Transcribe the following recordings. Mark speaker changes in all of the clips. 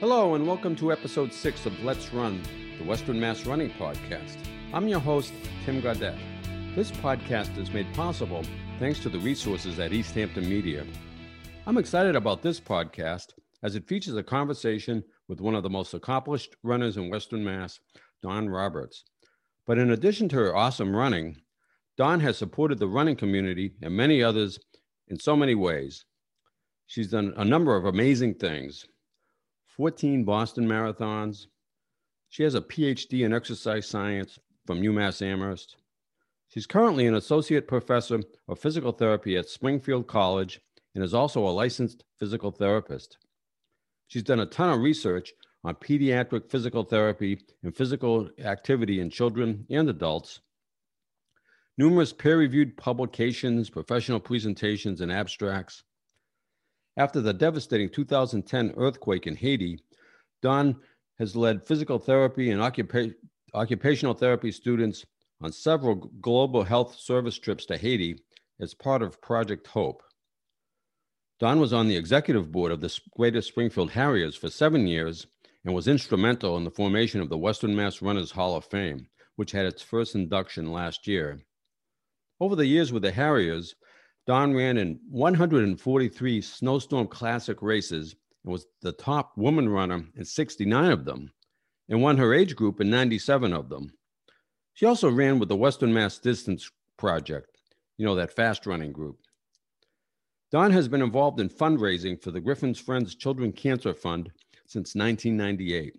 Speaker 1: Hello, and welcome to episode six of Let's Run, the Western Mass Running Podcast. I'm your host, Tim Gaudette. This podcast is made possible thanks to the resources at Easthampton Media. I'm excited about this podcast as it features a conversation with one of the most accomplished runners in Western Mass, Dawn Roberts. But in addition to her awesome running, Dawn has supported the running community and many others in so many ways. She's done a number of amazing things 14 Boston marathons. She has a PhD in exercise science from UMass Amherst. She's currently an associate professor of physical therapy at Springfield College and is also a licensed physical therapist. She's done a ton of research on pediatric physical therapy and physical activity in children and adults, numerous peer reviewed publications, professional presentations, and abstracts. After the devastating 2010 earthquake in Haiti, Dawn has led physical therapy and occupa- occupational therapy students on several global health service trips to Haiti as part of Project Hope. Dawn was on the executive board of the Greater Springfield Harriers for seven years and was instrumental in the formation of the Western Mass Runners Hall of Fame, which had its first induction last year. Over the years with the Harriers, Dawn ran in 143 Snowstorm Classic races and was the top woman runner in 69 of them and won her age group in 97 of them. She also ran with the Western Mass Distance Project, you know, that fast running group. Dawn has been involved in fundraising for the Griffin's Friends Children Cancer Fund since 1998.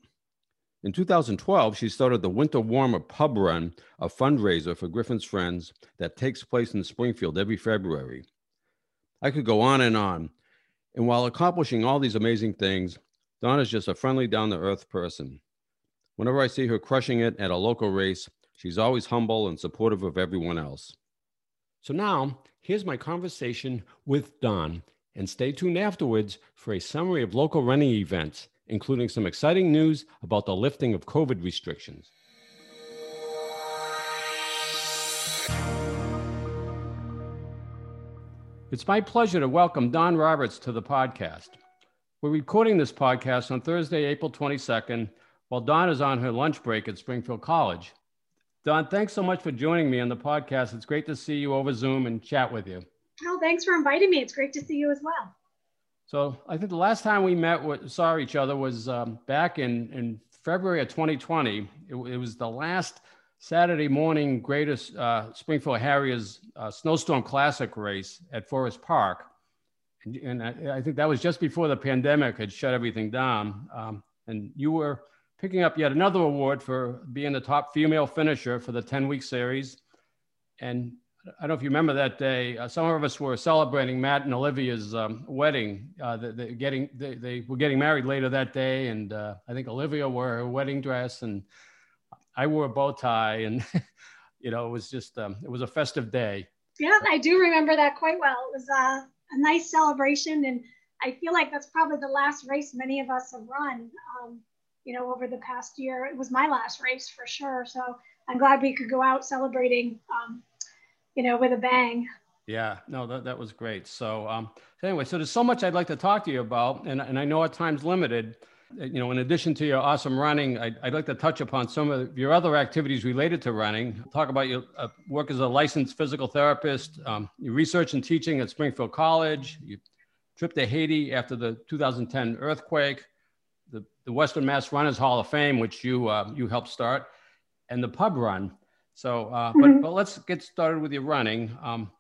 Speaker 1: In 2012, she started the Winter Warmer Pub Run, a fundraiser for Griffin's Friends that takes place in Springfield every February. I could go on and on. And while accomplishing all these amazing things, Dawn is just a friendly, down to earth person. Whenever I see her crushing it at a local race, she's always humble and supportive of everyone else. So now, here's my conversation with Dawn, and stay tuned afterwards for a summary of local running events, including some exciting news about the lifting of COVID restrictions. It's my pleasure to welcome Dawn Roberts to the podcast. We're recording this podcast on Thursday, April 22nd, while Dawn is on her lunch break at Springfield College. Dawn, thanks so much for joining me on the podcast. It's great to see you over Zoom and chat with you.
Speaker 2: Oh, thanks for inviting me. It's great to see you as well.
Speaker 1: So I think the last time we met, saw each other was um, back in, in February of 2020. It, it, was the last Saturday morning greatest uh, Springfield Harriers uh, Snowstorm Classic race at Forest Park. And, and I, I, think that was just before the pandemic had shut everything down. Um, and you were picking up yet another award for being the top female finisher for the 10 week series. And I don't know if you remember that day. Uh, some of us were celebrating Matt and Olivia's um, wedding. Uh, they, getting they, they, were getting married later that day, and uh, I think Olivia wore her wedding dress, and I wore a bow tie, and you know it was just um, it was a festive day.
Speaker 2: Yeah, I do remember that quite well. It was uh, a nice celebration, and I feel like that's probably the last race many of us have run. Um, you know, over the past year. It was my last race for sure. So I'm glad we could go out celebrating, um, you know, with a bang.
Speaker 1: Yeah, no, that, that was great. So, um, so anyway, so there's so much I'd like to talk to you about, and, and I know our time's limited. Uh, you know, in addition to your awesome running, I'd, I'd like to touch upon some of your other activities related to running. Talk about your uh, work as a licensed physical therapist, um, your research and teaching at Springfield College, your trip to Haiti after the 2010 earthquake, the, the Western Mass Runners Hall of Fame, which you uh, you helped start, and the pub run. So, uh, mm-hmm. but but let's get started with your running. Um,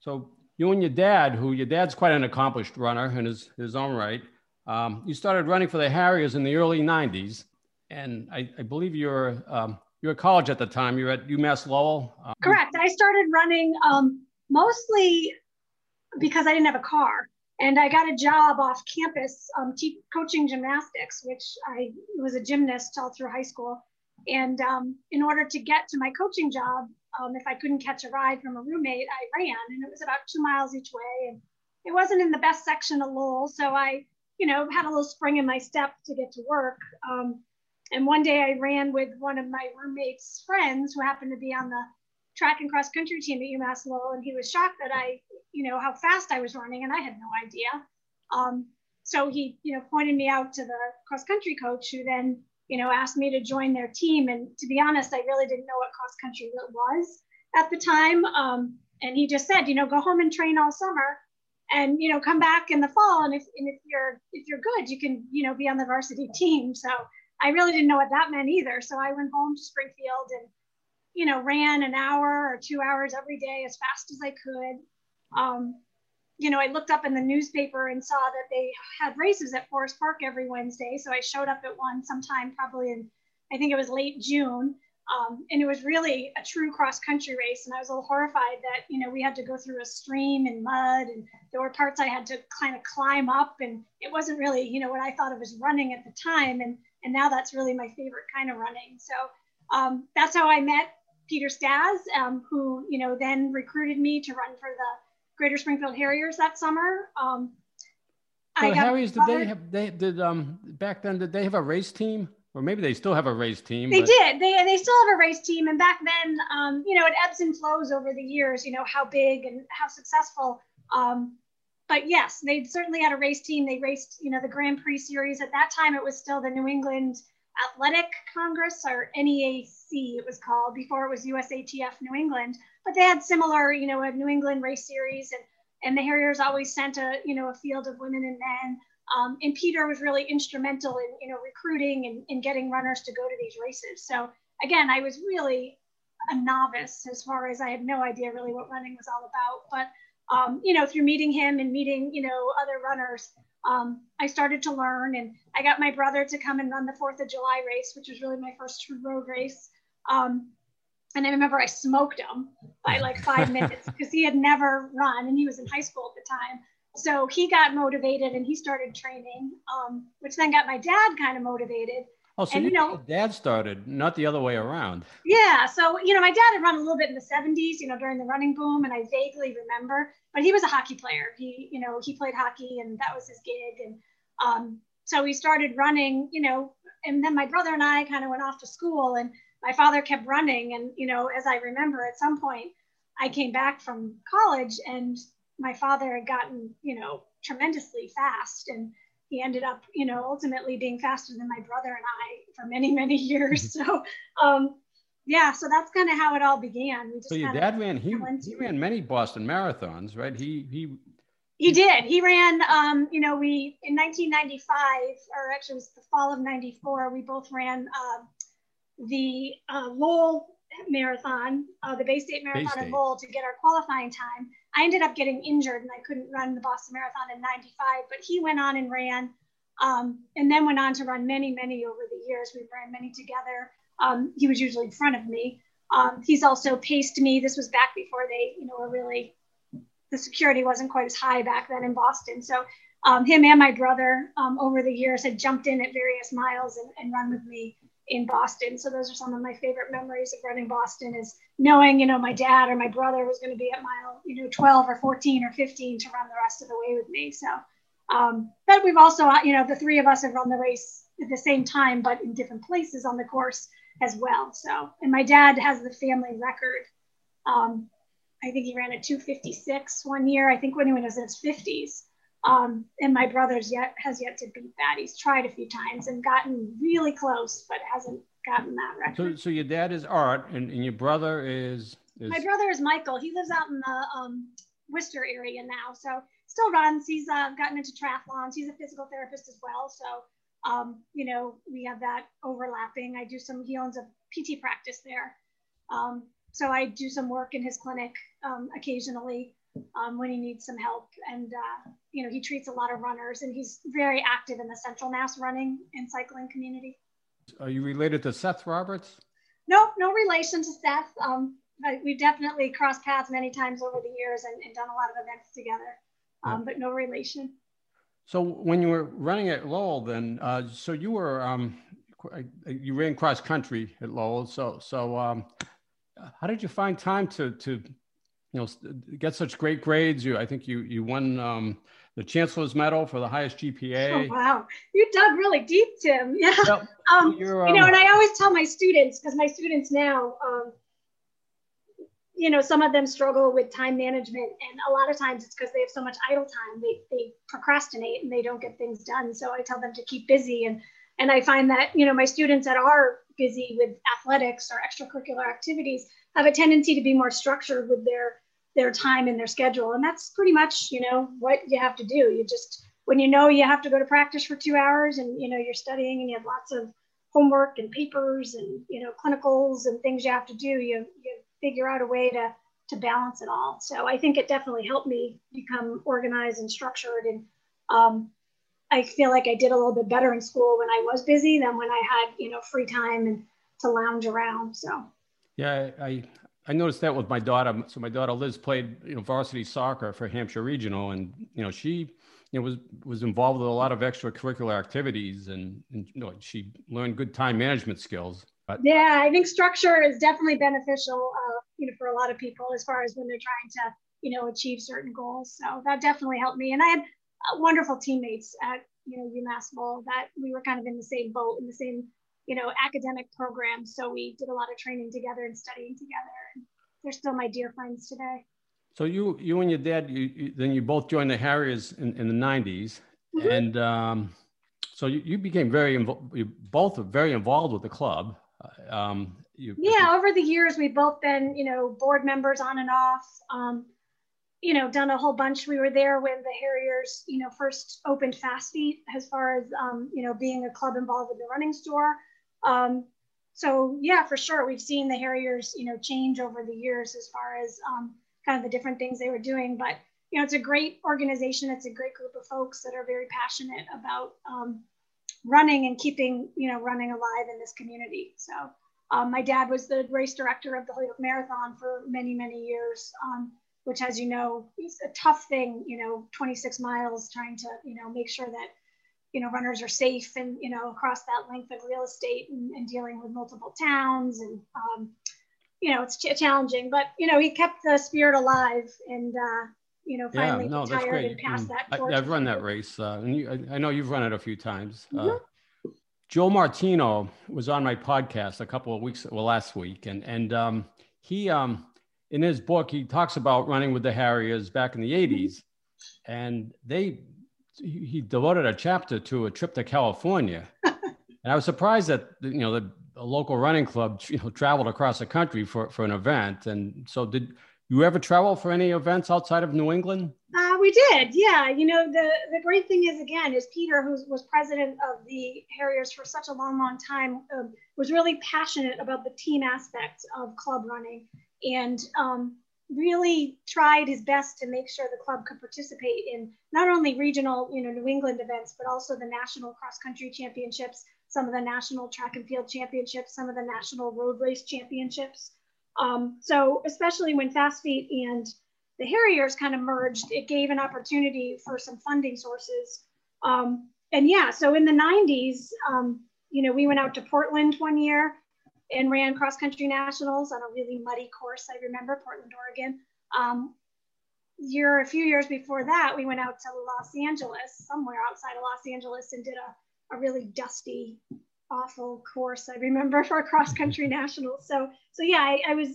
Speaker 1: so you and your dad, who your dad's quite an accomplished runner in his his own right, um, you started running for the Harriers in the early '90s, and I, I believe you're um, you were at college at the time. You're at UMass Lowell.
Speaker 2: Um, Correct. I started running um, mostly because I didn't have a car and I got a job off campus um, te- coaching gymnastics, which I was a gymnast all through high school. And um, in order to get to my coaching job, um, if I couldn't catch a ride from a roommate, I ran, and it was about two miles each way. And it wasn't in the best section of Lowell, so I, you know, had a little spring in my step to get to work. Um, and one day I ran with one of my roommate's friends who happened to be on the track and cross country team at UMass Lowell, and he was shocked that I, you know, how fast I was running, and I had no idea. Um, so he, you know, pointed me out to the cross country coach who then, you know, asked me to join their team. And to be honest, I really didn't know what cross country was at the time. Um, and he just said, you know, go home and train all summer and you know come back in the fall and if, and if you're if you're good you can you know be on the varsity team so i really didn't know what that meant either so i went home to springfield and you know ran an hour or two hours every day as fast as i could um, you know i looked up in the newspaper and saw that they had races at forest park every wednesday so i showed up at one sometime probably in i think it was late june um, and it was really a true cross country race. And I was a little horrified that, you know, we had to go through a stream and mud and there were parts I had to kind of climb up and it wasn't really, you know, what I thought of as running at the time. And, and now that's really my favorite kind of running. So um, that's how I met Peter Stas, um, who, you know, then recruited me to run for the Greater Springfield Harriers that summer. Um,
Speaker 1: so Harriers, did they have, they did, um, back then, did they have a race team? or maybe they still have a race team.
Speaker 2: They but... did. They they still have a race team, and back then, um, you know, it ebbs and flows over the years. You know how big and how successful. Um, but yes, they certainly had a race team. They raced, you know, the Grand Prix series. At that time, it was still the New England Athletic Congress or NEAC, it was called before it was USATF New England. But they had similar, you know, a New England race series, and and the Harriers always sent a, you know, a field of women and men. Um, and Peter was really instrumental in, you know, recruiting and, and getting runners to go to these races. So again, I was really a novice as far as I had no idea really what running was all about. But, um, you know, through meeting him and meeting, you know, other runners, um, I started to learn and I got my brother to come and run the 4th of July race, which was really my first true road race. Um, and I remember I smoked him by like five minutes because he had never run and he was in high school at the time so he got motivated and he started training, um, which then got my dad kind of motivated.
Speaker 1: Oh, so and, you know, dad started, not the other way around.
Speaker 2: Yeah. So, you know, my dad had run a little bit in the 70s, you know, during the running boom, and I vaguely remember, but he was a hockey player. He, you know, he played hockey and that was his gig. And um, so we started running, you know, and then my brother and I kind of went off to school and my father kept running. And, you know, as I remember at some point, I came back from college and my father had gotten, you know, tremendously fast and he ended up, you know, ultimately being faster than my brother and I for many, many years. so, um, yeah, so that's kind of how it all began.
Speaker 1: We just so your dad ran, he, he ran many Boston marathons, right? He, he,
Speaker 2: he did. He ran, um, you know, we in 1995, or actually it was the fall of 94, we both ran uh, the uh, Lowell marathon, uh, the Bay State Marathon Bay State. in Lowell to get our qualifying time. I ended up getting injured and I couldn't run the Boston Marathon in 95, but he went on and ran um, and then went on to run many, many over the years. We ran many together. Um, he was usually in front of me. Um, he's also paced me. This was back before they, you know, were really, the security wasn't quite as high back then in Boston. So um, him and my brother um, over the years had jumped in at various miles and, and run with me in Boston. So those are some of my favorite memories of running Boston is knowing, you know, my dad or my brother was going to be at mile, you know, 12 or 14 or 15 to run the rest of the way with me. So, um, but we've also, you know, the three of us have run the race at the same time, but in different places on the course as well. So, and my dad has the family record. Um, I think he ran a 256 one year. I think when he was in his 50s. Um, and my brother's yet has yet to beat that. He's tried a few times and gotten really close, but hasn't gotten that record.
Speaker 1: So, so your dad is Art, and, and your brother is, is,
Speaker 2: My brother is Michael. He lives out in the um, Worcester area now, so still runs. He's uh, gotten into triathlons. He's a physical therapist as well, so um, you know we have that overlapping. I do some. He owns a PT practice there, um, so I do some work in his clinic um, occasionally um, when he needs some help. And, uh, you know, he treats a lot of runners and he's very active in the Central Mass running and cycling community.
Speaker 1: Are you related to Seth Roberts?
Speaker 2: No, no relation to Seth. Um, we've definitely crossed paths many times over the years and, and done a lot of events together, um, yeah. but no relation.
Speaker 1: So when you were running at Lowell, then, uh, so you were, um, you ran cross country at Lowell. So, so um, how did you find time to, to you know get such great grades. You I think you you won um, the Chancellor's Medal for the highest GPA.
Speaker 2: Oh, wow, you dug really deep, Tim. Yeah. Yep. Um, you know, um, and I always tell my students because my students now, um, you know, some of them struggle with time management, and a lot of times it's because they have so much idle time. They they procrastinate and they don't get things done. So I tell them to keep busy, and and I find that you know my students that are busy with athletics or extracurricular activities have a tendency to be more structured with their their time and their schedule, and that's pretty much you know what you have to do. You just when you know you have to go to practice for two hours, and you know you're studying and you have lots of homework and papers and you know clinicals and things you have to do, you you figure out a way to to balance it all. So I think it definitely helped me become organized and structured. And um, I feel like I did a little bit better in school when I was busy than when I had, you know, free time and to lounge around. So.
Speaker 1: Yeah, I, I noticed that with my daughter. So my daughter Liz played, you know, varsity soccer for Hampshire Regional, and you know she, you know, was was involved with a lot of extracurricular activities, and, and you know she learned good time management skills.
Speaker 2: But yeah, I think structure is definitely beneficial, uh, you know, for a lot of people as far as when they're trying to, you know, achieve certain goals. So that definitely helped me. And I had uh, wonderful teammates at, you know, UMass Lowell that we were kind of in the same boat, in the same, you know, academic program. So we did a lot of training together and studying together. And they're still my dear friends today.
Speaker 1: So you, you and your dad, you, you then you both joined the Harriers in, in the 90s. Mm-hmm. And um, so you, you became very involved, you both were very involved with the club.
Speaker 2: Um, you, yeah, over the years, we've both been, you know, board members on and off. Um, you know, done a whole bunch. We were there when the Harriers, you know, first opened Fast Feet as far as, um, you know, being a club involved with the running store. Um, so yeah, for sure, we've seen the Harriers, you know, change over the years as far as um, kind of the different things they were doing. But you know, it's a great organization. It's a great group of folks that are very passionate about um, running and keeping you know running alive in this community. So um, my dad was the race director of the Holyoke Marathon for many many years, um, which as you know is a tough thing. You know, 26 miles trying to you know make sure that you know runners are safe and you know across that length of real estate and, and dealing with multiple towns and um, you know it's ch- challenging. But you know he kept the spirit alive and. Uh, you know, finally
Speaker 1: yeah, no,
Speaker 2: that's
Speaker 1: great.
Speaker 2: and passed that. I,
Speaker 1: have run that race, uh, and you, I, I, know you've run it a few times. Uh, mm-hmm. Uh, Joe Martino was on my podcast a couple of weeks, well, last week, and and um, he, um, in his book, he talks about running with the Harriers back in the '80s, and they, he devoted a chapter to a trip to California, and I was surprised that you know the local running club you know traveled across the country for for an event, and so did you ever travel for any events outside of New England?
Speaker 2: Uh, we did, yeah. You know, the, the great thing is, again, is Peter, who was president of the Harriers for such a long, long time, um, was really passionate about the team aspect of club running and um, really tried his best to make sure the club could participate in not only regional, you know, New England events, but also the national cross country championships, some of the national track and field championships, some of the national road race championships. Um, so especially when Fast Feet and the Harriers kind of merged, it gave an opportunity for some funding sources. Um, and yeah, so in the 90s, um, you know, we went out to Portland one year and ran cross country nationals on a really muddy course. I remember Portland, Oregon. Um, year, a few years before that, we went out to Los Angeles, somewhere outside of Los Angeles, and did a, a really dusty awful course I remember for cross country nationals. So, so yeah, I, I, was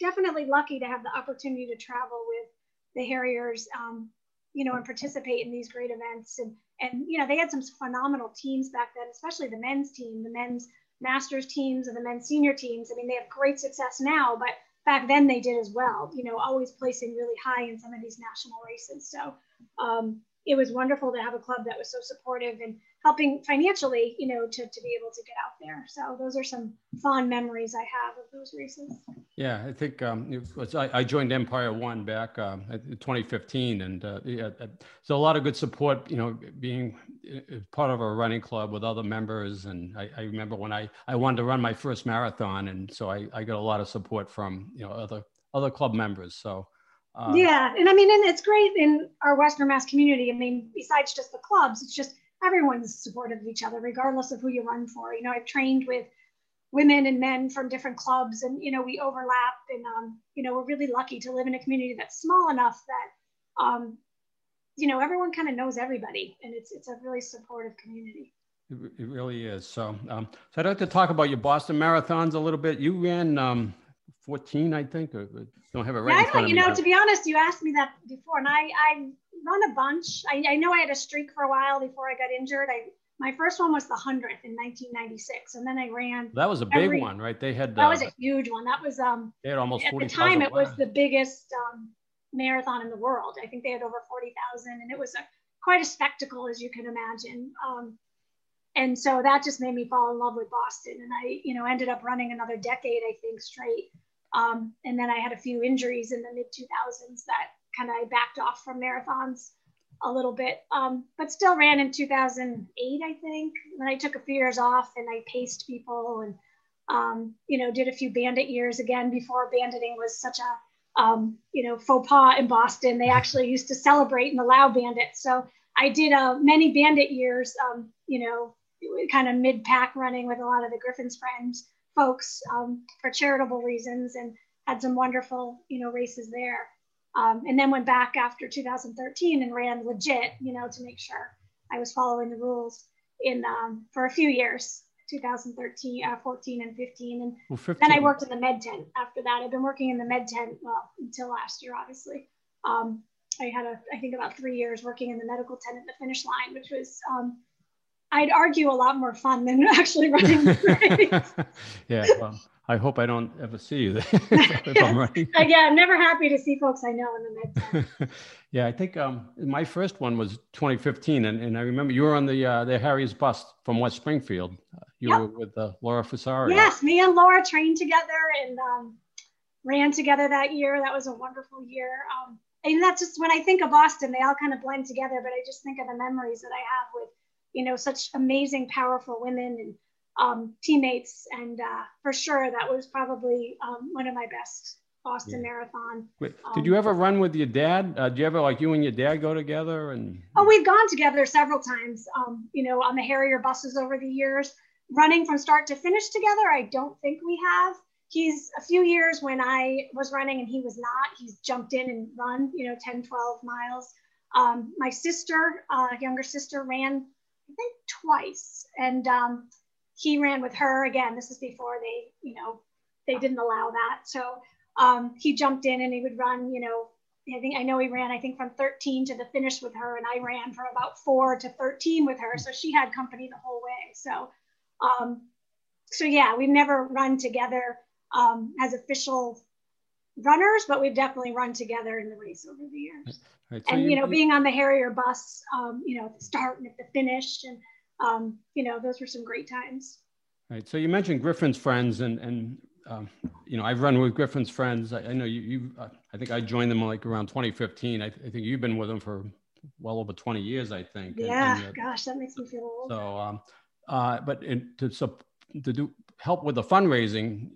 Speaker 2: definitely lucky to have the opportunity to travel with the Harriers, um, you know, and participate in these great events. And, and, you know, they had some phenomenal teams back then, especially the men's team, the men's masters teams and the men's senior teams. I mean, they have great success now, but back then they did as well, you know, always placing really high in some of these national races. So, um, it was wonderful to have a club that was so supportive and helping financially, you know, to, to be able to get out there. So those are some fond memories I have of those races.
Speaker 1: Yeah, I think um, was, I, I, joined Empire One back um, in 2015, and uh, yeah, uh, so a lot of good support. You know, being uh, part of a running club with other members, and I, I remember when I I wanted to run my first marathon, and so I, I got a lot of support from you know other other club members. So.
Speaker 2: Uh, yeah, and I mean, and it's great in our Western Mass community. I mean, besides just the clubs, it's just everyone's supportive of each other, regardless of who you run for. You know, I've trained with women and men from different clubs, and you know, we overlap. And um, you know, we're really lucky to live in a community that's small enough that um, you know everyone kind of knows everybody, and it's it's a really supportive community.
Speaker 1: It, it really is. So, um, so I'd like to talk about your Boston marathons a little bit. You ran um, 14, I think. Or, don't have it
Speaker 2: right.
Speaker 1: Yeah, I
Speaker 2: don't, you know, to be honest, you asked me that before, and I, I run a bunch. I, I know I had a streak for a while before I got injured. I my first one was the hundredth in 1996, and then I ran.
Speaker 1: That was a big every, one, right? They had
Speaker 2: that was a huge one. That was um.
Speaker 1: They had almost
Speaker 2: at the time. It was the biggest um, marathon in the world. I think they had over forty thousand, and it was a quite a spectacle, as you can imagine. Um, and so that just made me fall in love with Boston, and I, you know, ended up running another decade, I think, straight. Um, and then I had a few injuries in the mid 2000s that kind of backed off from marathons a little bit, um, but still ran in 2008, I think. Then I took a few years off and I paced people and, um, you know, did a few bandit years again before banditing was such a, um, you know, faux pas in Boston. They actually used to celebrate and allow bandits. So I did uh, many bandit years, um, you know, kind of mid pack running with a lot of the Griffin's friends folks um, for charitable reasons and had some wonderful, you know, races there. Um, and then went back after 2013 and ran legit, you know, to make sure I was following the rules in um, for a few years, 2013, uh, 14, and 15. And well, then I worked in the med tent after that. I've been working in the med tent, well, until last year, obviously. Um, I had a, I think about three years working in the medical tent at the finish line, which was, um, I'd argue, a lot more fun than actually running.
Speaker 1: yeah. Well, I hope I don't ever see you there if
Speaker 2: I'm running. yeah, I'm never happy to see folks I know in the
Speaker 1: mid. yeah, I think um, my first one was 2015, and, and I remember you were on the uh, the Harry's bus from West Springfield. You yep. were with uh, Laura Fusaro.
Speaker 2: Yes, me and Laura trained together and um, ran together that year. That was a wonderful year. Um, and that's just when I think of Boston, they all kind of blend together. But I just think of the memories that I have with, you know, such amazing, powerful women and um, teammates, and uh, for sure that was probably um, one of my best Boston yeah. Marathon.
Speaker 1: Wait, did um, you ever run with your dad? Uh, did you ever like you and your dad go together? And
Speaker 2: oh, we've gone together several times. Um, you know, on the Harrier buses over the years, running from start to finish together. I don't think we have. He's a few years when I was running and he was not. He's jumped in and run, you know, 10, 12 miles. Um, my sister, uh, younger sister, ran I think twice, and um, he ran with her again. This is before they, you know, they didn't allow that. So um, he jumped in and he would run, you know, I think I know he ran, I think from 13 to the finish with her, and I ran from about four to 13 with her. So she had company the whole way. So, um, so yeah, we've never run together um, as official runners, but we've definitely run together in the race over the years. Right, so and you, you know, being on the Harrier bus, um, you know, at the start and at the finish, and um, you know, those were some great times.
Speaker 1: Right. So you mentioned Griffin's friends, and and um, you know, I've run with Griffin's friends. I, I know you. you uh, I think I joined them like around 2015. I, I, think you've been with them for well over 20 years. I think.
Speaker 2: Yeah. And, and, gosh, that makes me feel old.
Speaker 1: So, um, uh, but in, to so, to do help with the fundraising,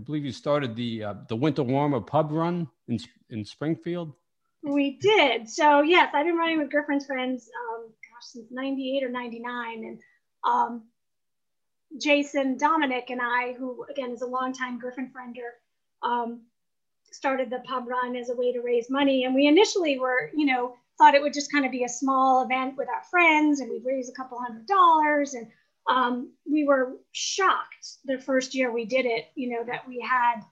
Speaker 1: I believe you started the uh, the Winter Warmer Pub Run in in Springfield.
Speaker 2: We did. So yes, I've been running with Griffin's friends. Um, since 98 or 99. And um, Jason Dominic and I, who again is a longtime Griffin friender, um, started the pub run as a way to raise money. And we initially were, you know, thought it would just kind of be a small event with our friends and we'd raise a couple hundred dollars. And um, we were shocked the first year we did it, you know, that we had,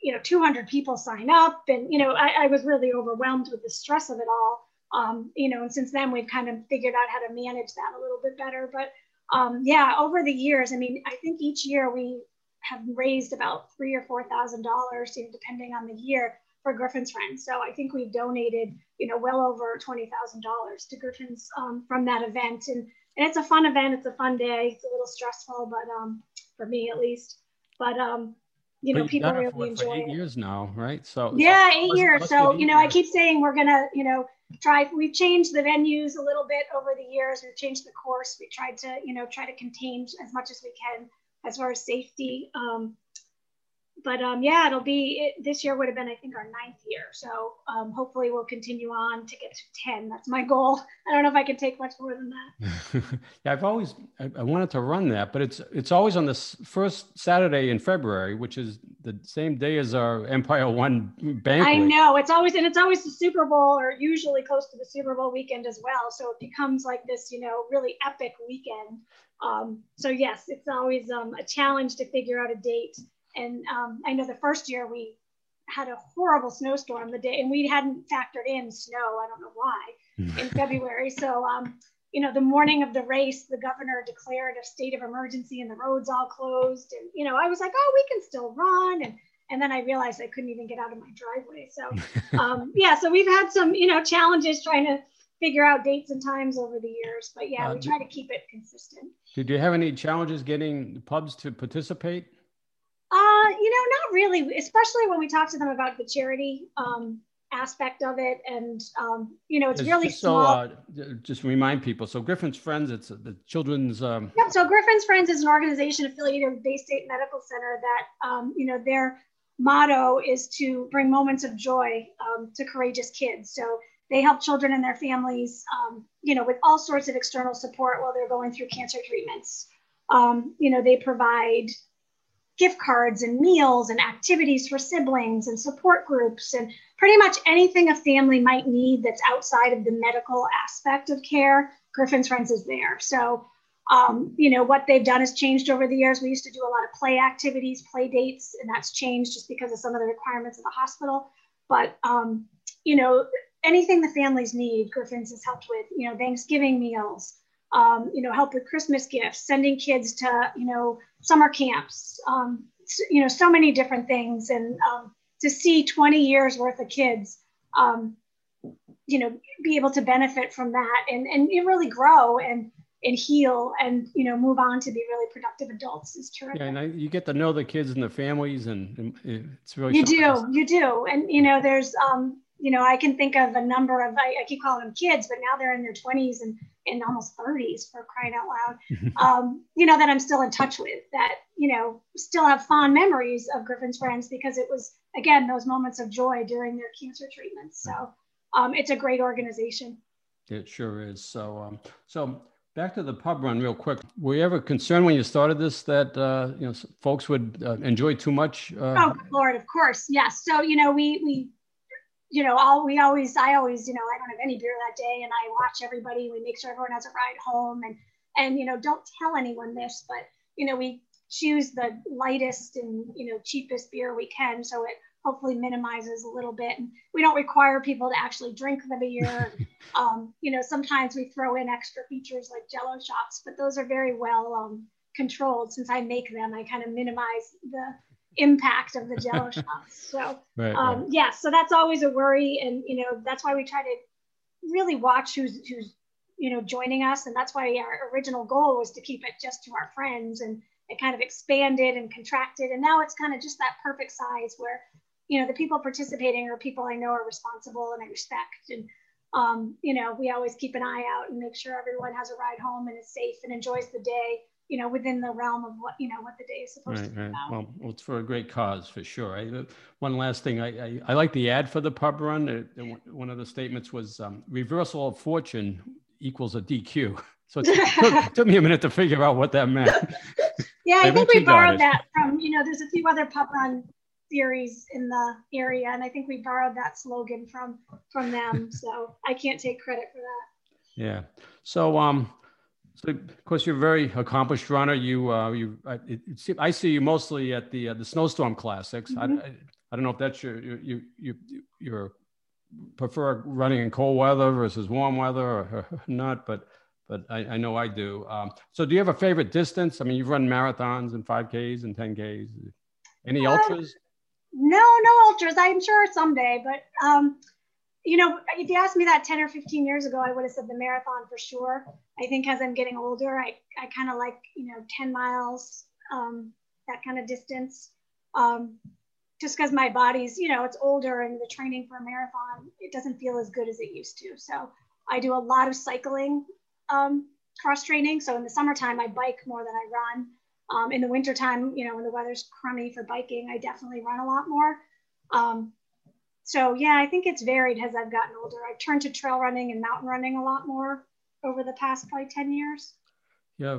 Speaker 2: you know, 200 people sign up. And, you know, I, I was really overwhelmed with the stress of it all. Um, you know, and since then we've kind of figured out how to manage that a little bit better. But um, yeah, over the years, I mean, I think each year we have raised about three or four thousand dollars, you know, depending on the year, for Griffin's Friends. So I think we've donated, you know, well over twenty thousand dollars to Griffin's um, from that event, and and it's a fun event. It's a fun day. It's a little stressful, but um, for me at least. But um, you know, people really enjoy
Speaker 1: eight it. Years now, right? So
Speaker 2: yeah, eight years. So you know, I keep saying we're gonna, you know, try we've changed the venues a little bit over the years we've changed the course we tried to you know try to contain as much as we can as far as safety um, but um, yeah, it'll be it, this year would have been I think our ninth year. So um, hopefully we'll continue on to get to ten. That's my goal. I don't know if I can take much more than that.
Speaker 1: yeah, I've always I, I, wanted to run that, but it's it's always on the first Saturday in February, which is the same day as our Empire One banquet.
Speaker 2: I know it's always and it's always the Super Bowl or usually close to the Super Bowl weekend as well. So it becomes like this, you know, really epic weekend. Um, so yes, it's always um, a challenge to figure out a date And um, I know the first year we had a horrible snowstorm the day, and we hadn't factored in snow. I don't know why in February. So, um, you know, the morning of the race, the governor declared a state of emergency and the roads all closed. And, you know, I was like, oh, we can still run. And, and then I realized I couldn't even get out of my driveway. So, um, yeah, so we've had some, you know, challenges trying to figure out dates and times over the years. But yeah, uh, we try to keep it consistent.
Speaker 1: Did you have any challenges getting pubs to participate?
Speaker 2: Uh, you know, not really, especially when we talk to them about the charity um, aspect of it. And, um, you know, it's just, really
Speaker 1: just small. So, uh, just remind people. So Griffin's Friends, it's the children's. Um...
Speaker 2: Yeah, so Griffin's Friends is an organization affiliated with Baystate Medical Center that, um, you know, their motto is to bring moments of joy um, to courageous kids. So they help children and their families, um, you know, with all sorts of external support while they're going through cancer treatments. Um, you know, they provide gift cards and meals and activities for siblings and support groups and pretty much anything a family might need that's outside of the medical aspect of care. Griffin's Friends is there. So, um, you know, what they've done has changed over the years. We used to do a lot of play activities, play dates, and that's changed just because of some of the requirements of the hospital. But, um, you know, anything the families need, Griffin's has helped with, you know, Thanksgiving meals, um, you know, help with Christmas gifts, sending kids to, you know, summer camps, um, you know, so many different things. And um, to see 20 years worth of kids, um, you know, be able to benefit from that and, and really grow and, and heal and, you know, move on to be really productive adults is terrific.
Speaker 1: Yeah, and I, you get to know the kids and the families and, and it's really,
Speaker 2: you do, you do. And, you know, there's, um, you know, I can think of a number of, I, I, keep calling them kids, but now they're in their 20s and, and almost 30s for crying out loud, um, you know, that I'm still in touch with, that, you know, still have fond memories of Griffin's Friends because it was, again, those moments of joy during their cancer treatments. So um, it's a great organization.
Speaker 1: It sure is. So, um, so back to the pub run real quick. Were you ever concerned when you started this that, uh, you know, folks would uh, enjoy too much?
Speaker 2: Uh... Oh, Lord, of course. Yes. So, you know, we, we, you know, all we always, I always, you know, I don't have any beer that day and I watch everybody. We make sure everyone has a ride home and, and, you know, don't tell anyone this, but, you know, we choose the lightest and, you know, cheapest beer we can. So it hopefully minimizes a little bit. And we don't require people to actually drink the beer. um, you know, sometimes we throw in extra features like jello shots, but those are very well um, controlled. Since I make them, I kind of minimize the impact of the jello shots. So right, um, right. yeah, so that's always a worry. And, you know, that's why we try to really watch who's, who's, you know, joining us. And that's why our original goal was to keep it just to our friends and it kind of expanded and contracted. And now it's kind of just that perfect size where, you know, the people participating are people I know are responsible and I respect. And, um, you know, we always keep an eye out and make sure everyone has a ride home and is safe and enjoys the day you know, within the realm of what, you know, what the day is supposed right, to be right. about.
Speaker 1: Well, well, it's for a great cause for sure. I, uh, one last thing, I, I, I, like the ad for the pub run. Uh, one of the statements was um, reversal of fortune equals a DQ. So it took, took, me a minute to figure out what that meant.
Speaker 2: yeah, I, I think we borrowed that from, you know, there's a few other pub run series in the area. And I think we borrowed that slogan from, from them. So I can't take credit for that.
Speaker 1: Yeah. So, um, so, of course, you're a very accomplished runner. You, uh, you, I, it, it, I see you mostly at the uh, the snowstorm classics. Mm-hmm. I, I, I, don't know if that's your, you, you, you, your prefer running in cold weather versus warm weather or, or not, but, but I, I know I do. Um, so, do you have a favorite distance? I mean, you've run marathons and 5Ks and 10Ks. Any uh, ultras?
Speaker 2: No, no ultras. I'm sure someday, but um, you know, if you asked me that 10 or 15 years ago, I would have said the marathon for sure. I think as I'm getting older, I, I kind of like, you know, 10 miles, um, that kind of distance. Um, just because my body's, you know, it's older and the training for a marathon, it doesn't feel as good as it used to. So I do a lot of cycling um, cross training. So in the summertime, I bike more than I run. Um, in the wintertime, you know, when the weather's crummy for biking, I definitely run a lot more. Um, so yeah, I think it's varied as I've gotten older. I've turned to trail running and mountain running a lot more over the past probably 10 years.
Speaker 1: Yeah,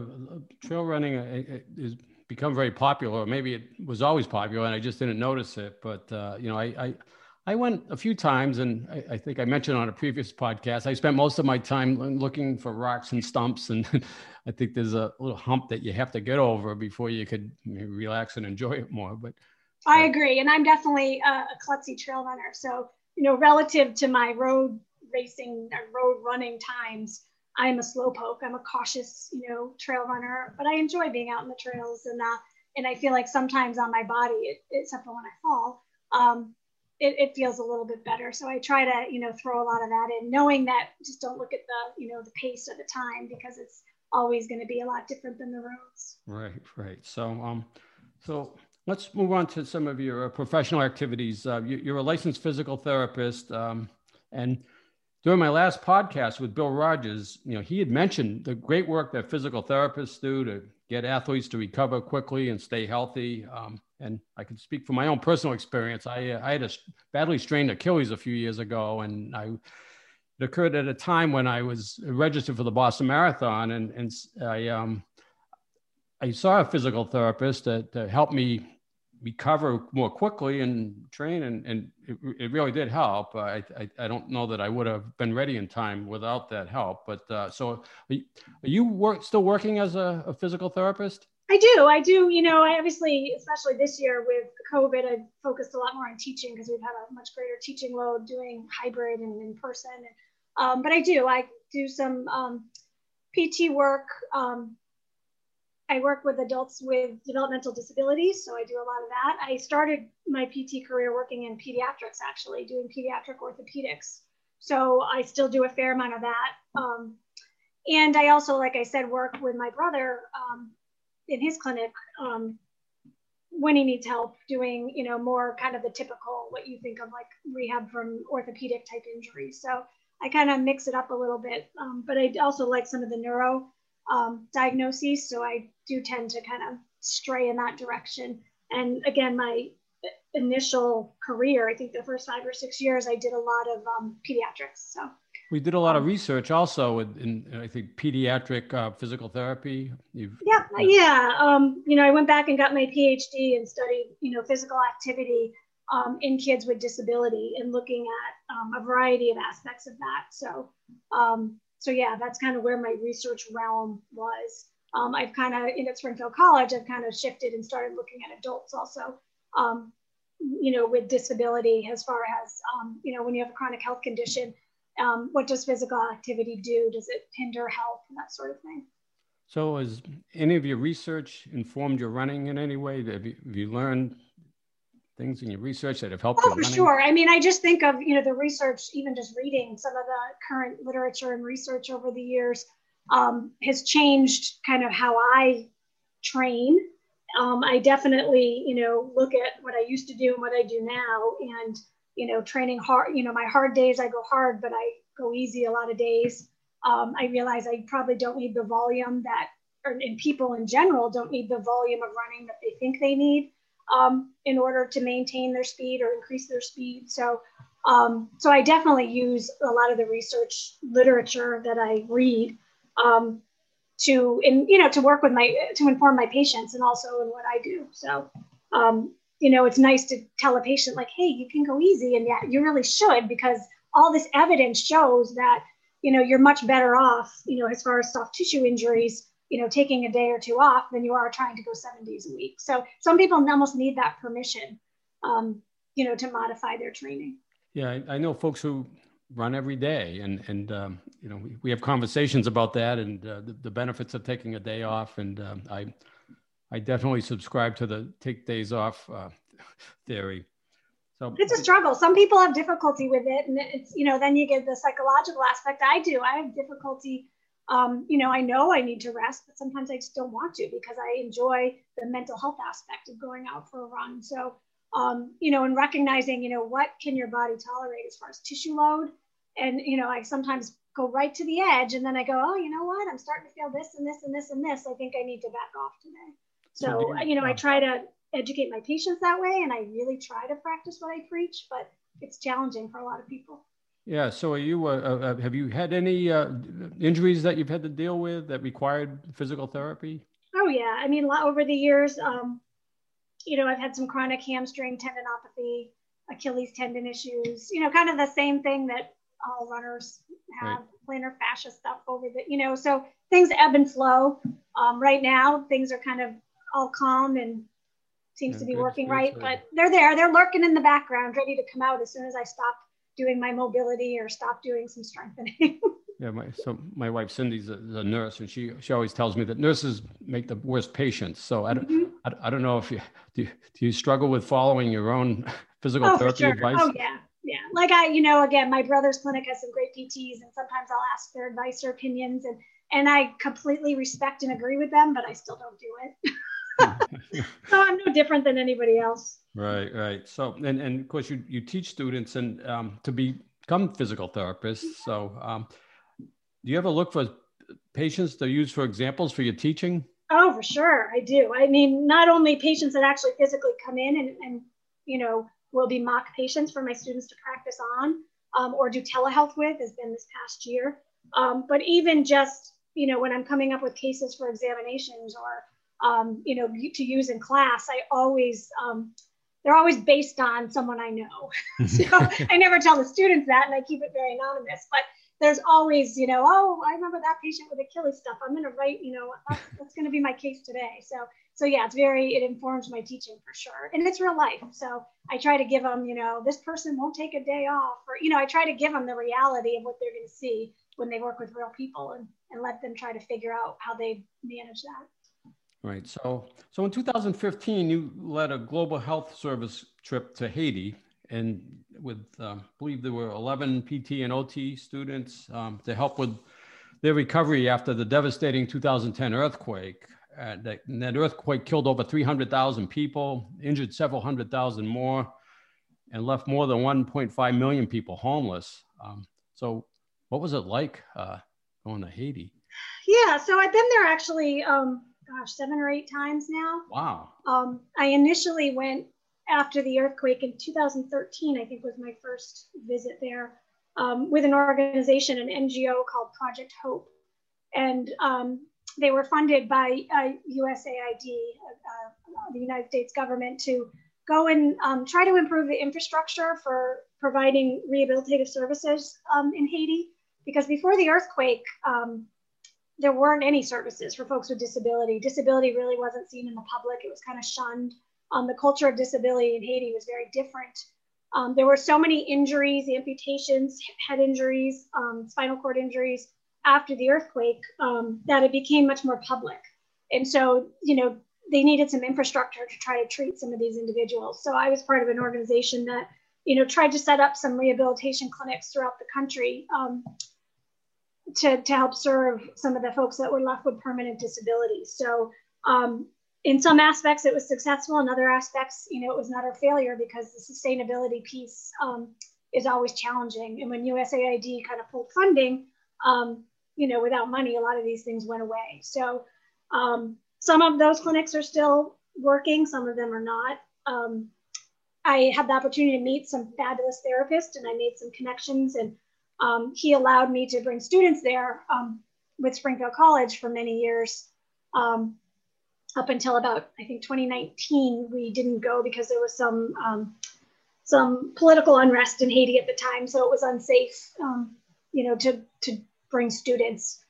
Speaker 1: trail running has become very popular. Maybe it was always popular and I just didn't notice it. But, uh, you know, I, I, I went a few times, and I, I, think I mentioned on a previous podcast, I spent most of my time looking for rocks and stumps. And I think there's a little hump that you have to get over before you could relax and enjoy it more. But
Speaker 2: I agree. And I'm definitely a, a klutzy trail runner. So, you know, relative to my road racing or road running times, I'm a slowpoke. I'm a cautious, you know, trail runner, but I enjoy being out in the trails. And, uh, and I feel like sometimes on my body, it, except for when I fall, um, it, it, feels a little bit better. So I try to, you know, throw a lot of that in, knowing that just don't look at the, you know, the pace of the time because it's always going to be a lot different than the roads.
Speaker 1: Right, right. So, um, so let's move on to some of your uh, professional activities. Uh, you, are a licensed physical therapist, um, and during my last podcast with Bill Rodgers, you know, he had mentioned the great work that physical therapists do to get athletes to recover quickly and stay healthy. Um, and I can speak from my own personal experience. I, uh, I had a badly strained Achilles a few years ago, and I it occurred at a time when I was registered for the Boston Marathon, and and I um, I saw a physical therapist that, that helped me recover more quickly and train, and and it, it really did help. I, I, I don't know that I would have been ready in time without that help. But uh, so, are you, are you work, still working as a, a physical therapist?
Speaker 2: I do. I do. You know, I obviously, especially this year with COVID, I focused a lot more on teaching because we've had a much greater teaching load doing hybrid and in person. Um, but I do. I do some um, PT work. Um, I work with adults with developmental disabilities, so I do a lot of that. I started my PT career working in pediatrics, actually, doing pediatric orthopedics. So I still do a fair amount of that. Um, and I also, like I said, work with my brother um, in his clinic um, when he needs help doing, you know, more kind of the typical what you think of like rehab from orthopedic type injuries. So I kind of mix it up a little bit, um, but I also like some of the neuro um, diagnoses. So I do tend to kind of stray in that direction. And again, my initial career, I think the first five or six years, I did a lot of um, pediatrics. So
Speaker 1: we did a lot of um, research also in, in I think, pediatric uh, physical therapy.
Speaker 2: You've, yeah, yeah. Um, you know, I went back and got my PhD and studied, you know, physical activity um, in kids with disability and looking at um, a variety of aspects of that. So, um, so yeah, that's kind of where my research realm was. Um, I've kind of, in at Springfield College, I've kind of shifted and started looking at adults also, um, you know, with disability as far as, um, you know, when you have a chronic health condition, what does physical activity do? Does it hinder health and that sort of thing?
Speaker 1: So, has any of your research informed your running in any way? Have you, have you learned things in your research that have helped
Speaker 2: oh, you? for sure. I mean, I just think of, you know, the research, even just reading some of the current literature and research over the years um, has changed kind of how I train. Um, I definitely, you know, look at what I used to do and what I do now and, you know, training hard, you know, my hard days, I go hard, but I go easy a lot of days. Um, I realize I probably don't need the volume that, or, and people in general don't need the volume of running that they think they need um, in order to maintain their speed or increase their speed. So, um, so I definitely use a lot of the research literature that I read um, to, in, you know, to work with my, to inform my patients and also in what I do. So, um, you know, it's nice to tell a patient like, hey, you can go easy, and yeah, you really should because all this evidence shows that you know you're much better off, you know, as far as soft tissue injuries you know, taking a day or two off than you are trying to go seven days a week. So some people almost need that permission, um, you know, to modify their training.
Speaker 1: Yeah, I, I, know folks who run every day, and and um, you know, we, we have conversations about that and uh, the, the, benefits of taking a day off. And um, I I definitely subscribe to the take days off uh, theory.
Speaker 2: So it's a struggle. Some people have difficulty with it, and it's you know then you get the psychological aspect. I do. I have difficulty um, you know, I know I need to rest, but sometimes I just don't want to because I enjoy the mental health aspect of going out for a run. So, um, you know, and recognizing, you know, what can your body tolerate as far as tissue load. And, you know, I sometimes go right to the edge and then I go, oh, you know what? I'm starting to feel this and this and this and this. I think I need to back off today. So, you know, I try to educate my patients that way and I really try to practice what I preach, but it's challenging for a lot of people.
Speaker 1: Yeah. So, are you? Uh, uh, have you had any uh, injuries that you've had to deal with that required physical therapy?
Speaker 2: Oh yeah. I mean, over the years, um, you know, I've had some chronic hamstring tendinopathy. Achilles tendon issues, you know, kind of the same thing that all runners have, right. plantar fascia stuff over the, you know, so things ebb and flow. Um, right now, things are kind of all calm and seems yeah, to be working right, but they're there, they're lurking in the background, ready to come out as soon as I stop doing my mobility or stop doing some strengthening.
Speaker 1: yeah, my so my wife Cindy's a, a, nurse, and she she always tells me that nurses make the worst patients. So I don't mm-hmm. I, I, don't know if you do, do you struggle with following your own physical
Speaker 2: oh,
Speaker 1: therapy
Speaker 2: sure.
Speaker 1: advice?
Speaker 2: Oh yeah, yeah. Like I, you know, again, my brother's clinic has some great PTs, and sometimes I'll ask their advice or opinions, and and I completely respect and agree with them, but I still don't do it. so I'm no different than anybody else.
Speaker 1: Right, right. So, and, and of course, you, you teach students and um, to become physical therapists. So, um, do you ever look for patients to use for examples for your teaching?
Speaker 2: Oh, for sure, I do. I mean, not only patients that actually physically come in and, and you know will be mock patients for my students to practice on um, or do telehealth with, has been this past year. Um, but even just you know when I'm coming up with cases for examinations or um, you know, to use in class, I always, um, they're always based on someone I know. so I never tell the students that and I keep it very anonymous, but there's always, you know, oh, I remember that patient with Achilles stuff. I'm going to write, you know, uh, that's, that's going to be my case today. So, so yeah, it's very, it informs my teaching for sure. And it's real life. So I try to give them, you know, this person won't take a day off or, you know, I try to give them the reality of what they're going to see when they work with real people and, and let them try to figure out how they manage that.
Speaker 1: Right. So, so in 2015, you led a global health service trip to Haiti, and with um, I believe there were 11 PT and OT students um, to help with their recovery after the devastating 2010 earthquake. Uh, that, that earthquake killed over 300,000 people, injured several hundred thousand more, and left more than 1.5 million people homeless. Um, so, what was it like uh, going to Haiti?
Speaker 2: Yeah, so I've been there actually um, gosh, seven or eight times now.
Speaker 1: Wow.
Speaker 2: Um, I initially went after the earthquake in 2013, I think was my first visit there um, with an organization, an NGO called Project Hope. And um, they were funded by uh, USAID, uh, uh, the United States government, to go and um, try to improve the infrastructure for providing rehabilitative services um, in Haiti. Because before the earthquake, um, there weren't any services for folks with disability. Disability really wasn't seen in the public. It was kind of shunned. Um, the culture of disability in Haiti was very different. Um, there were so many injuries, amputations, head injuries, um, spinal cord injuries after the earthquake um, that it became much more public. And so, you know, they needed some infrastructure to try to treat some of these individuals. So I was part of an organization that, you know, tried to set up some rehabilitation clinics throughout the country um, to, to help serve some of the folks that were left with permanent disabilities. So um, in some aspects it was successful, in other aspects, you know, it was not a failure because the sustainability piece um, is always challenging. And when USAID kind of pulled funding, um, you know, without money, a lot of these things went away. So um, some of those clinics are still working, some of them are not. Um, I had the opportunity to meet some fabulous therapists and I made some connections and um, he allowed me to bring students there um, with Springfield College for many years. Um, up until about I think 2019, we didn't go because there was some um, some political unrest in Haiti at the time, so it was unsafe, um, you know, to to bring students.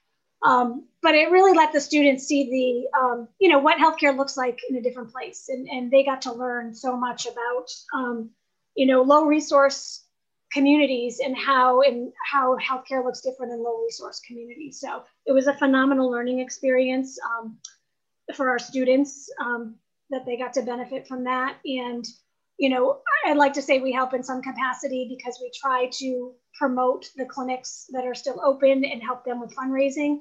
Speaker 2: Um, but it really let the students see the, you know, what healthcare looks like in a different place, and and they got to learn so much about, you know, low resource communities and how and how healthcare looks different in low resource communities. So it was a phenomenal learning experience um, for our students um, that they got to benefit from that. And you know, I'd like to say we help in some capacity because we try to promote the clinics that are still open and help them with fundraising.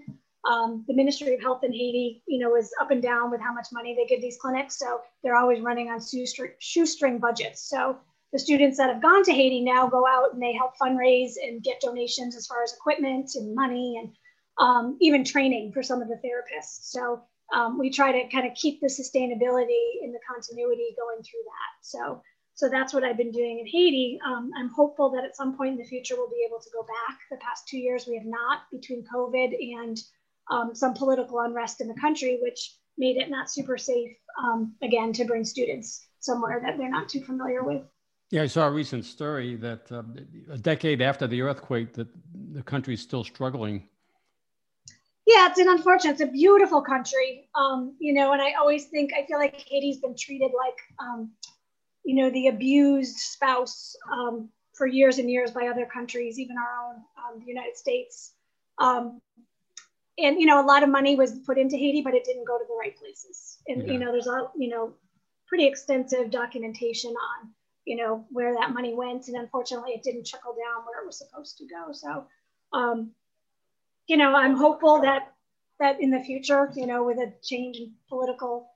Speaker 2: Um, the Ministry of Health in Haiti, you know, is up and down with how much money they give these clinics. So they're always running on shoestring, shoestring budgets. So the students that have gone to Haiti now go out and they help fundraise and get donations as far as equipment and money and um, even training for some of the therapists. So um, we try to kind of keep the sustainability and the continuity going through that. So, so that's what I've been doing in Haiti. Um, I'm hopeful that at some point in the future we'll be able to go back. The past two years we have not between COVID and um, some political unrest in the country, which made it not super safe um, again to bring students somewhere that they're not too familiar with.
Speaker 1: Yeah, I saw a recent story that uh, a decade after the earthquake, that the country is still struggling.
Speaker 2: Yeah, it's an unfortunate. It's a beautiful country, um, you know. And I always think I feel like Haiti's been treated like, um, you know, the abused spouse um, for years and years by other countries, even our own, um, the United States. Um, and you know, a lot of money was put into Haiti, but it didn't go to the right places. And yeah. you know, there's a you know pretty extensive documentation on you know where that money went, and unfortunately, it didn't trickle down where it was supposed to go. So, um, you know, I'm hopeful that that in the future, you know, with a change in political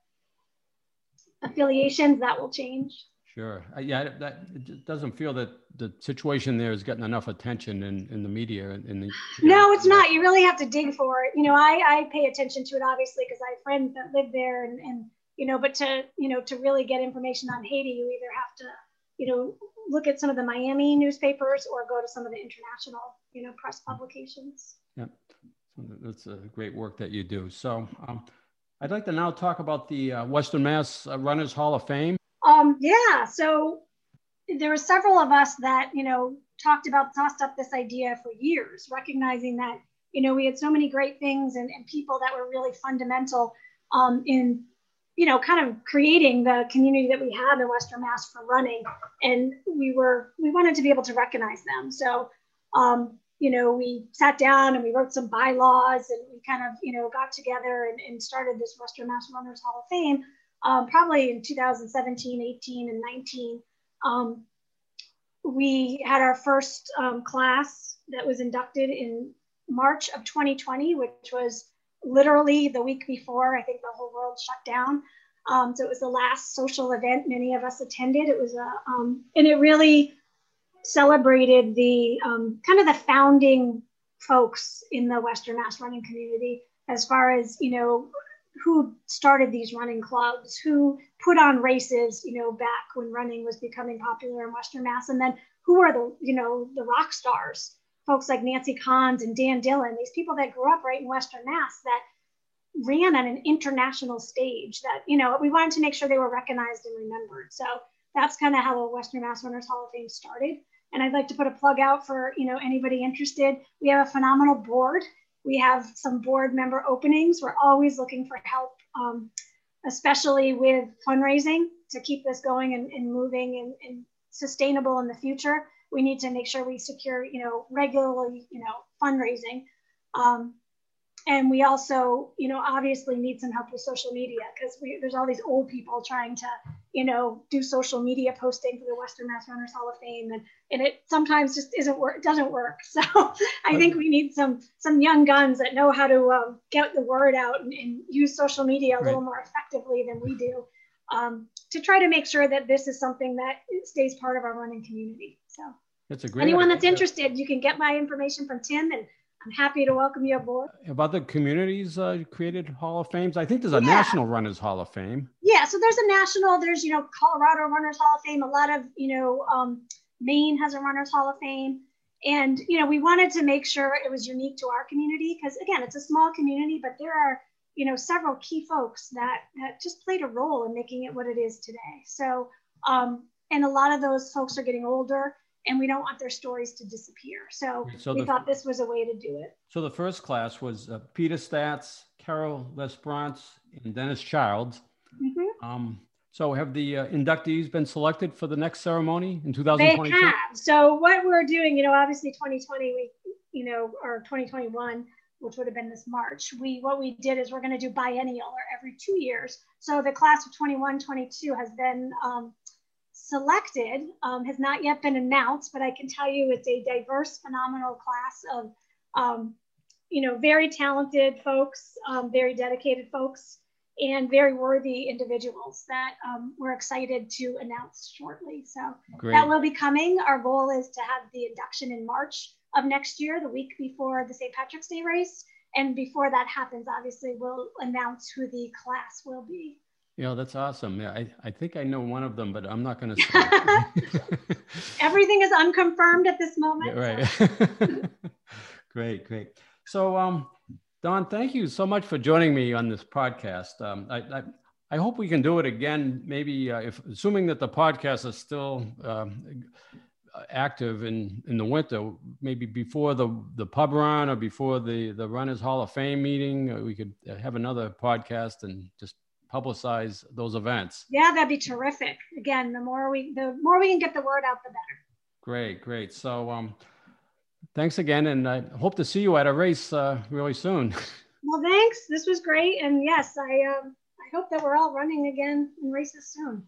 Speaker 2: affiliations, that will change.
Speaker 1: Sure. Uh, yeah, that it doesn't feel that the situation there is getting enough attention in, in the media. In the,
Speaker 2: no, it's not. You really have to dig for it. You know, I, I pay attention to it obviously because I have friends that live there and, and, you know, but to, you know, to really get information on Haiti, you either have to, you know, look at some of the Miami newspapers or go to some of the international, you know, press publications.
Speaker 1: Yeah, that's a great work that you do. So um, I'd like to now talk about the uh, Western Mass uh, Runners Hall of Fame.
Speaker 2: Um, yeah, so there were several of us that, you know, talked about, tossed up this idea for years, recognizing that, you know, we had so many great things and, and people that were really fundamental um, in, you know, kind of creating the community that we have in Western Mass for running. And we were, we wanted to be able to recognize them. So, um, you know, we sat down and we wrote some bylaws and we kind of, you know, got together and, and started this Western Mass Runners Hall of Fame um, probably in 2017, 18, and 19. Um, we had our first um, class that was inducted in March of 2020, which was literally the week before I think the whole world shut down. Um, so it was the last social event many of us attended. It was a, um, and it really celebrated the um, kind of the founding folks in the Western Mass running community as far as, you know, who started these running clubs, who put on races, you know, back when running was becoming popular in Western Mass, and then who are the, you know, the rock stars, folks like Nancy Conz and Dan Dillon, these people that grew up right in Western Mass that ran on an international stage that, you know, we wanted to make sure they were recognized and remembered. So that's kind of how the Western Mass Runners Hall of Fame started. And I'd like to put a plug out for, you know, anybody interested. We have a phenomenal board we have some board member openings. We're always looking for help, um, especially with fundraising to keep this going and, and moving and, and, sustainable in the future. We need to make sure we secure, you know, regularly, you know, fundraising. Um, and we also, you know, obviously need some help with social media because there's all these old people trying to, you know, do social media posting for the Western Mass Runners Hall of Fame, and and it sometimes just isn't work, doesn't work. So I think we need some some young guns that know how to um, get the word out and, and use social media a right. little more effectively than we do, um, to try to make sure that this is something that stays part of our running community.
Speaker 1: That's a great
Speaker 2: anyone that's interested, you can get my information from Tim and I'm happy to welcome you aboard.
Speaker 1: About the communities uh, created Hall of Fames, I think there's a yeah. National Runners Hall of Fame.
Speaker 2: Yeah, so there's a national. There's you know Colorado Runners Hall of Fame. A lot of you know um, Maine has a Runners Hall of Fame, and you know we wanted to make sure it was unique to our community because again it's a small community, but there are you know several key folks that that just played a role in making it what it is today. So um, and a lot of those folks are getting older and we don't want their stories to disappear. So, so we the, thought this was a way to do it.
Speaker 1: So the first class was uh, Peter Statz, Carol Lesbrance, and Dennis Childs. Mm-hmm. Um, so have the uh, inductees been selected for the next ceremony in 2022?
Speaker 2: They have. So what we're doing, you know, obviously 2020, we, you know, or 2021, which would have been this March. We what we did is we're going to do biennial or every two years. So the class of 21, 22 has been um, selected um, has not yet been announced, but I can tell you it's a diverse, phenomenal class of, um, you know, very talented folks, um, very dedicated folks, and very worthy individuals that um, we're excited to announce shortly. So Great. that will be coming. Our goal is to have the induction in March of next year, the week before the St. Patrick's Day race. And before that happens, obviously, we'll announce who the class will be.
Speaker 1: Yeah, that's awesome. Yeah, I, I think I know one of them, but I'm not going to say.
Speaker 2: Everything is unconfirmed at this moment.
Speaker 1: Yeah, right. great, great. So, um, Dawn, thank you so much for joining me on this podcast. Um, I, I, I hope we can do it again. Maybe uh, if assuming that the podcast is still um, active in in the winter, maybe before the the pub run or before the the Runners Hall of Fame meeting, uh, we could have another podcast and just publicize those events.
Speaker 2: Yeah, that'd be terrific. Again, the more we the more we can get the word out, the better.
Speaker 1: Great, great. So, um, thanks again, and I hope to see you at a race uh, really soon.
Speaker 2: Well, thanks. This was great, and yes, I um, I hope that we're all running again in races soon.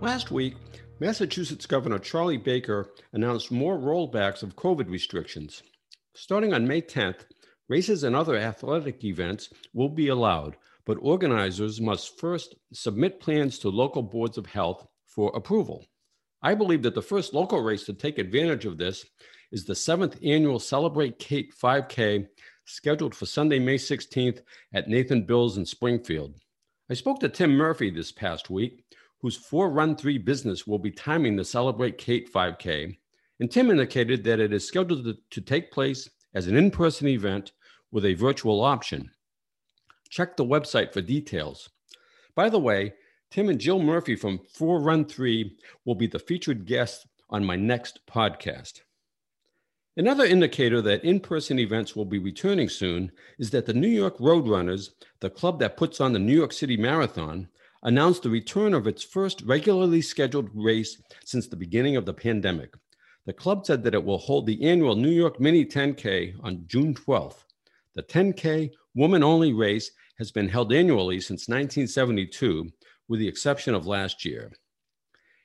Speaker 1: Last week, Massachusetts Governor Charlie Baker announced more rollbacks of COVID restrictions. Starting on May 10th, races and other athletic events will be allowed, but organizers must first submit plans to local boards of health for approval. I believe that the first local race to take advantage of this is the seventh annual Celebrate Kate 5K, scheduled for Sunday, May 16th at Nathan Bill's in Springfield. I spoke to Tim Murphy this past week, whose four run three business will be timing the Celebrate Kate 5K. And Tim indicated that it is scheduled to, to take place as an in person event with a virtual option. Check the website for details. By the way, Tim and Jill Murphy from 4 Run 3 will be the featured guests on my next podcast. Another indicator that in person events will be returning soon is that the New York Roadrunners, the club that puts on the New York City Marathon, announced the return of its first regularly scheduled race since the beginning of the pandemic. The club said that it will hold the annual New York Mini 10K on June 12th. The 10K woman only race has been held annually since 1972, with the exception of last year.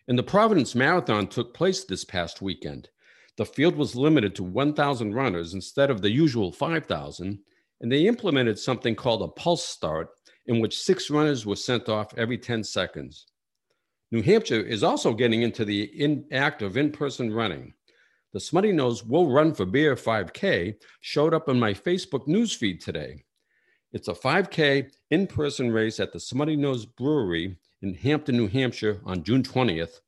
Speaker 1: And the Providence Marathon took place this past weekend. The field was limited to 1,000 runners instead of the usual 5,000, and they implemented something called a pulse start in which six runners were sent off every 10 seconds. New Hampshire is also getting into the in act of in person running. The Smuttynose Will Run for Beer 5K showed up in my Facebook newsfeed today. It's a 5K in person race at the Smuttynose Brewery in Hampton, New Hampshire on June 20th,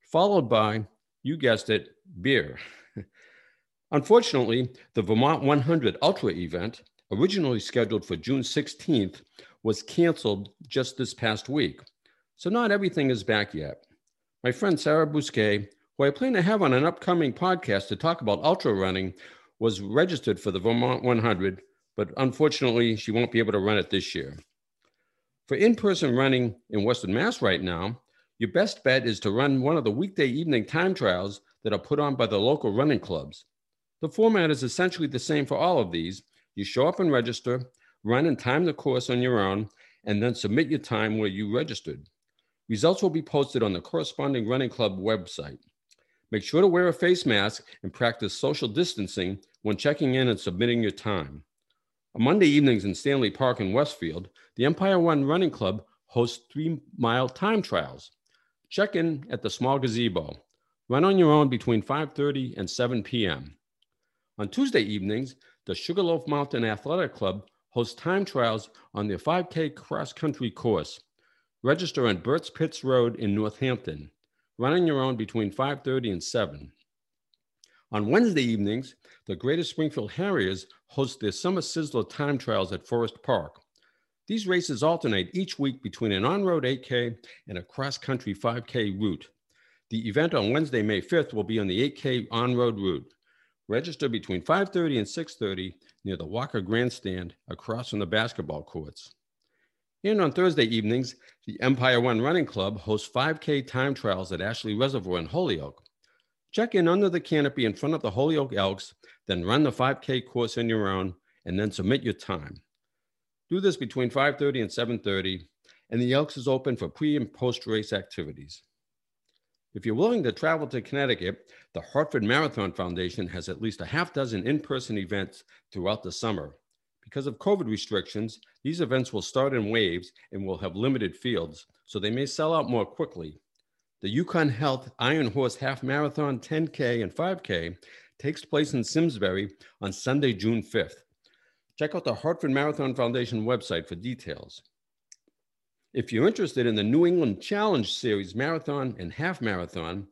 Speaker 1: followed by, you guessed it, beer. Unfortunately, the Vermont 100 Ultra event, originally scheduled for June 16th, was canceled just this past week. So not everything is back yet. My friend Sarah Bousquet, who I plan to have on an upcoming podcast to talk about ultra running, was registered for the Vermont 100, but unfortunately, she won't be able to run it this year. For in person running in Western Mass right now, your best bet is to run one of the weekday evening time trials that are put on by the local running clubs. The format is essentially the same for all of these. You show up and register, run and time the course on your own, and then submit your time where you registered. Results will be posted on the corresponding running club website. Make sure to wear a face mask and practice social distancing when checking in and submitting your time. On Monday evenings in Stanley Park in Westfield, the Empire One Running Club hosts three mile time trials. Check in at the small gazebo. Run on your own between 5:30 and 7 p.m. On Tuesday evenings, the Sugarloaf Mountain Athletic Club hosts time trials on their 5K cross country course. Register on Burt's Pits Road in Northampton. Run on your own between 5:30 and 7. On Wednesday evenings, the Greater Springfield Harriers host their Summer Sizzler time trials at Forest Park. These races alternate each week between an on-road 8K and a cross-country 5K route. The event on Wednesday, May 5th will be on the 8K on-road route. Register between 5:30 and 6:30 near the Walker Grandstand across from the basketball courts. And on Thursday evenings, the Empire One Running Club hosts 5K time trials at Ashley Reservoir in Holyoke. Check in under the canopy in front of the Holyoke Elks, then run the 5K course on your own, and then submit your time. Do this between 5:30 and 7:30, and the Elks is open for pre and post race activities. If you're willing to travel to Connecticut, the Hartford Marathon Foundation has at least a half dozen in person events throughout the summer. Because of COVID restrictions, these events will start in waves and will have limited fields, so they may sell out more quickly. The UConn Health Iron Horse Half Marathon 10K and 5K takes place in Simsbury on Sunday, June 5th. Check out the Hartford Marathon Foundation website for details. If you're interested in the New England Challenge Series Marathon and Half Marathon,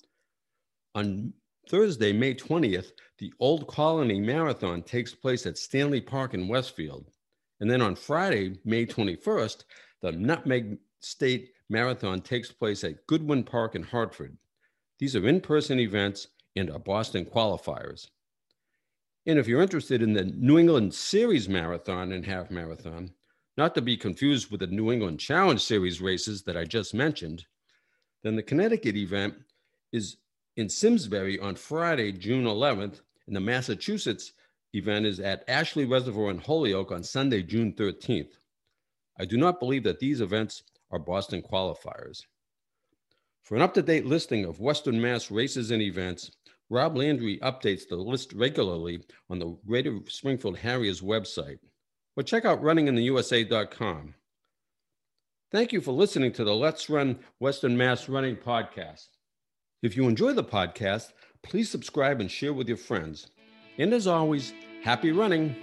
Speaker 1: on Thursday, May 20th, the Old Colony Marathon takes place at Stanley Park in Westfield. And then on Friday, May 21st, the Nutmeg State Marathon takes place at Goodwin Park in Hartford. These are in person events and are Boston qualifiers. And if you're interested in the New England Series Marathon and Half Marathon, not to be confused with the New England Challenge Series races that I just mentioned, then the Connecticut event is in Simsbury on Friday, June 11th, and the Massachusetts event is at Ashley Reservoir in Holyoke on Sunday, June 13th. I do not believe that these events are Boston qualifiers. For an up to date listing of Western Mass races and events, Rob Landry updates the list regularly on the Greater Springfield Harriers website, or check out runningintheusa.com. Thank you for listening to the Let's Run Western Mass Running podcast. If you enjoy the podcast, please subscribe and share with your friends. And as always, happy running.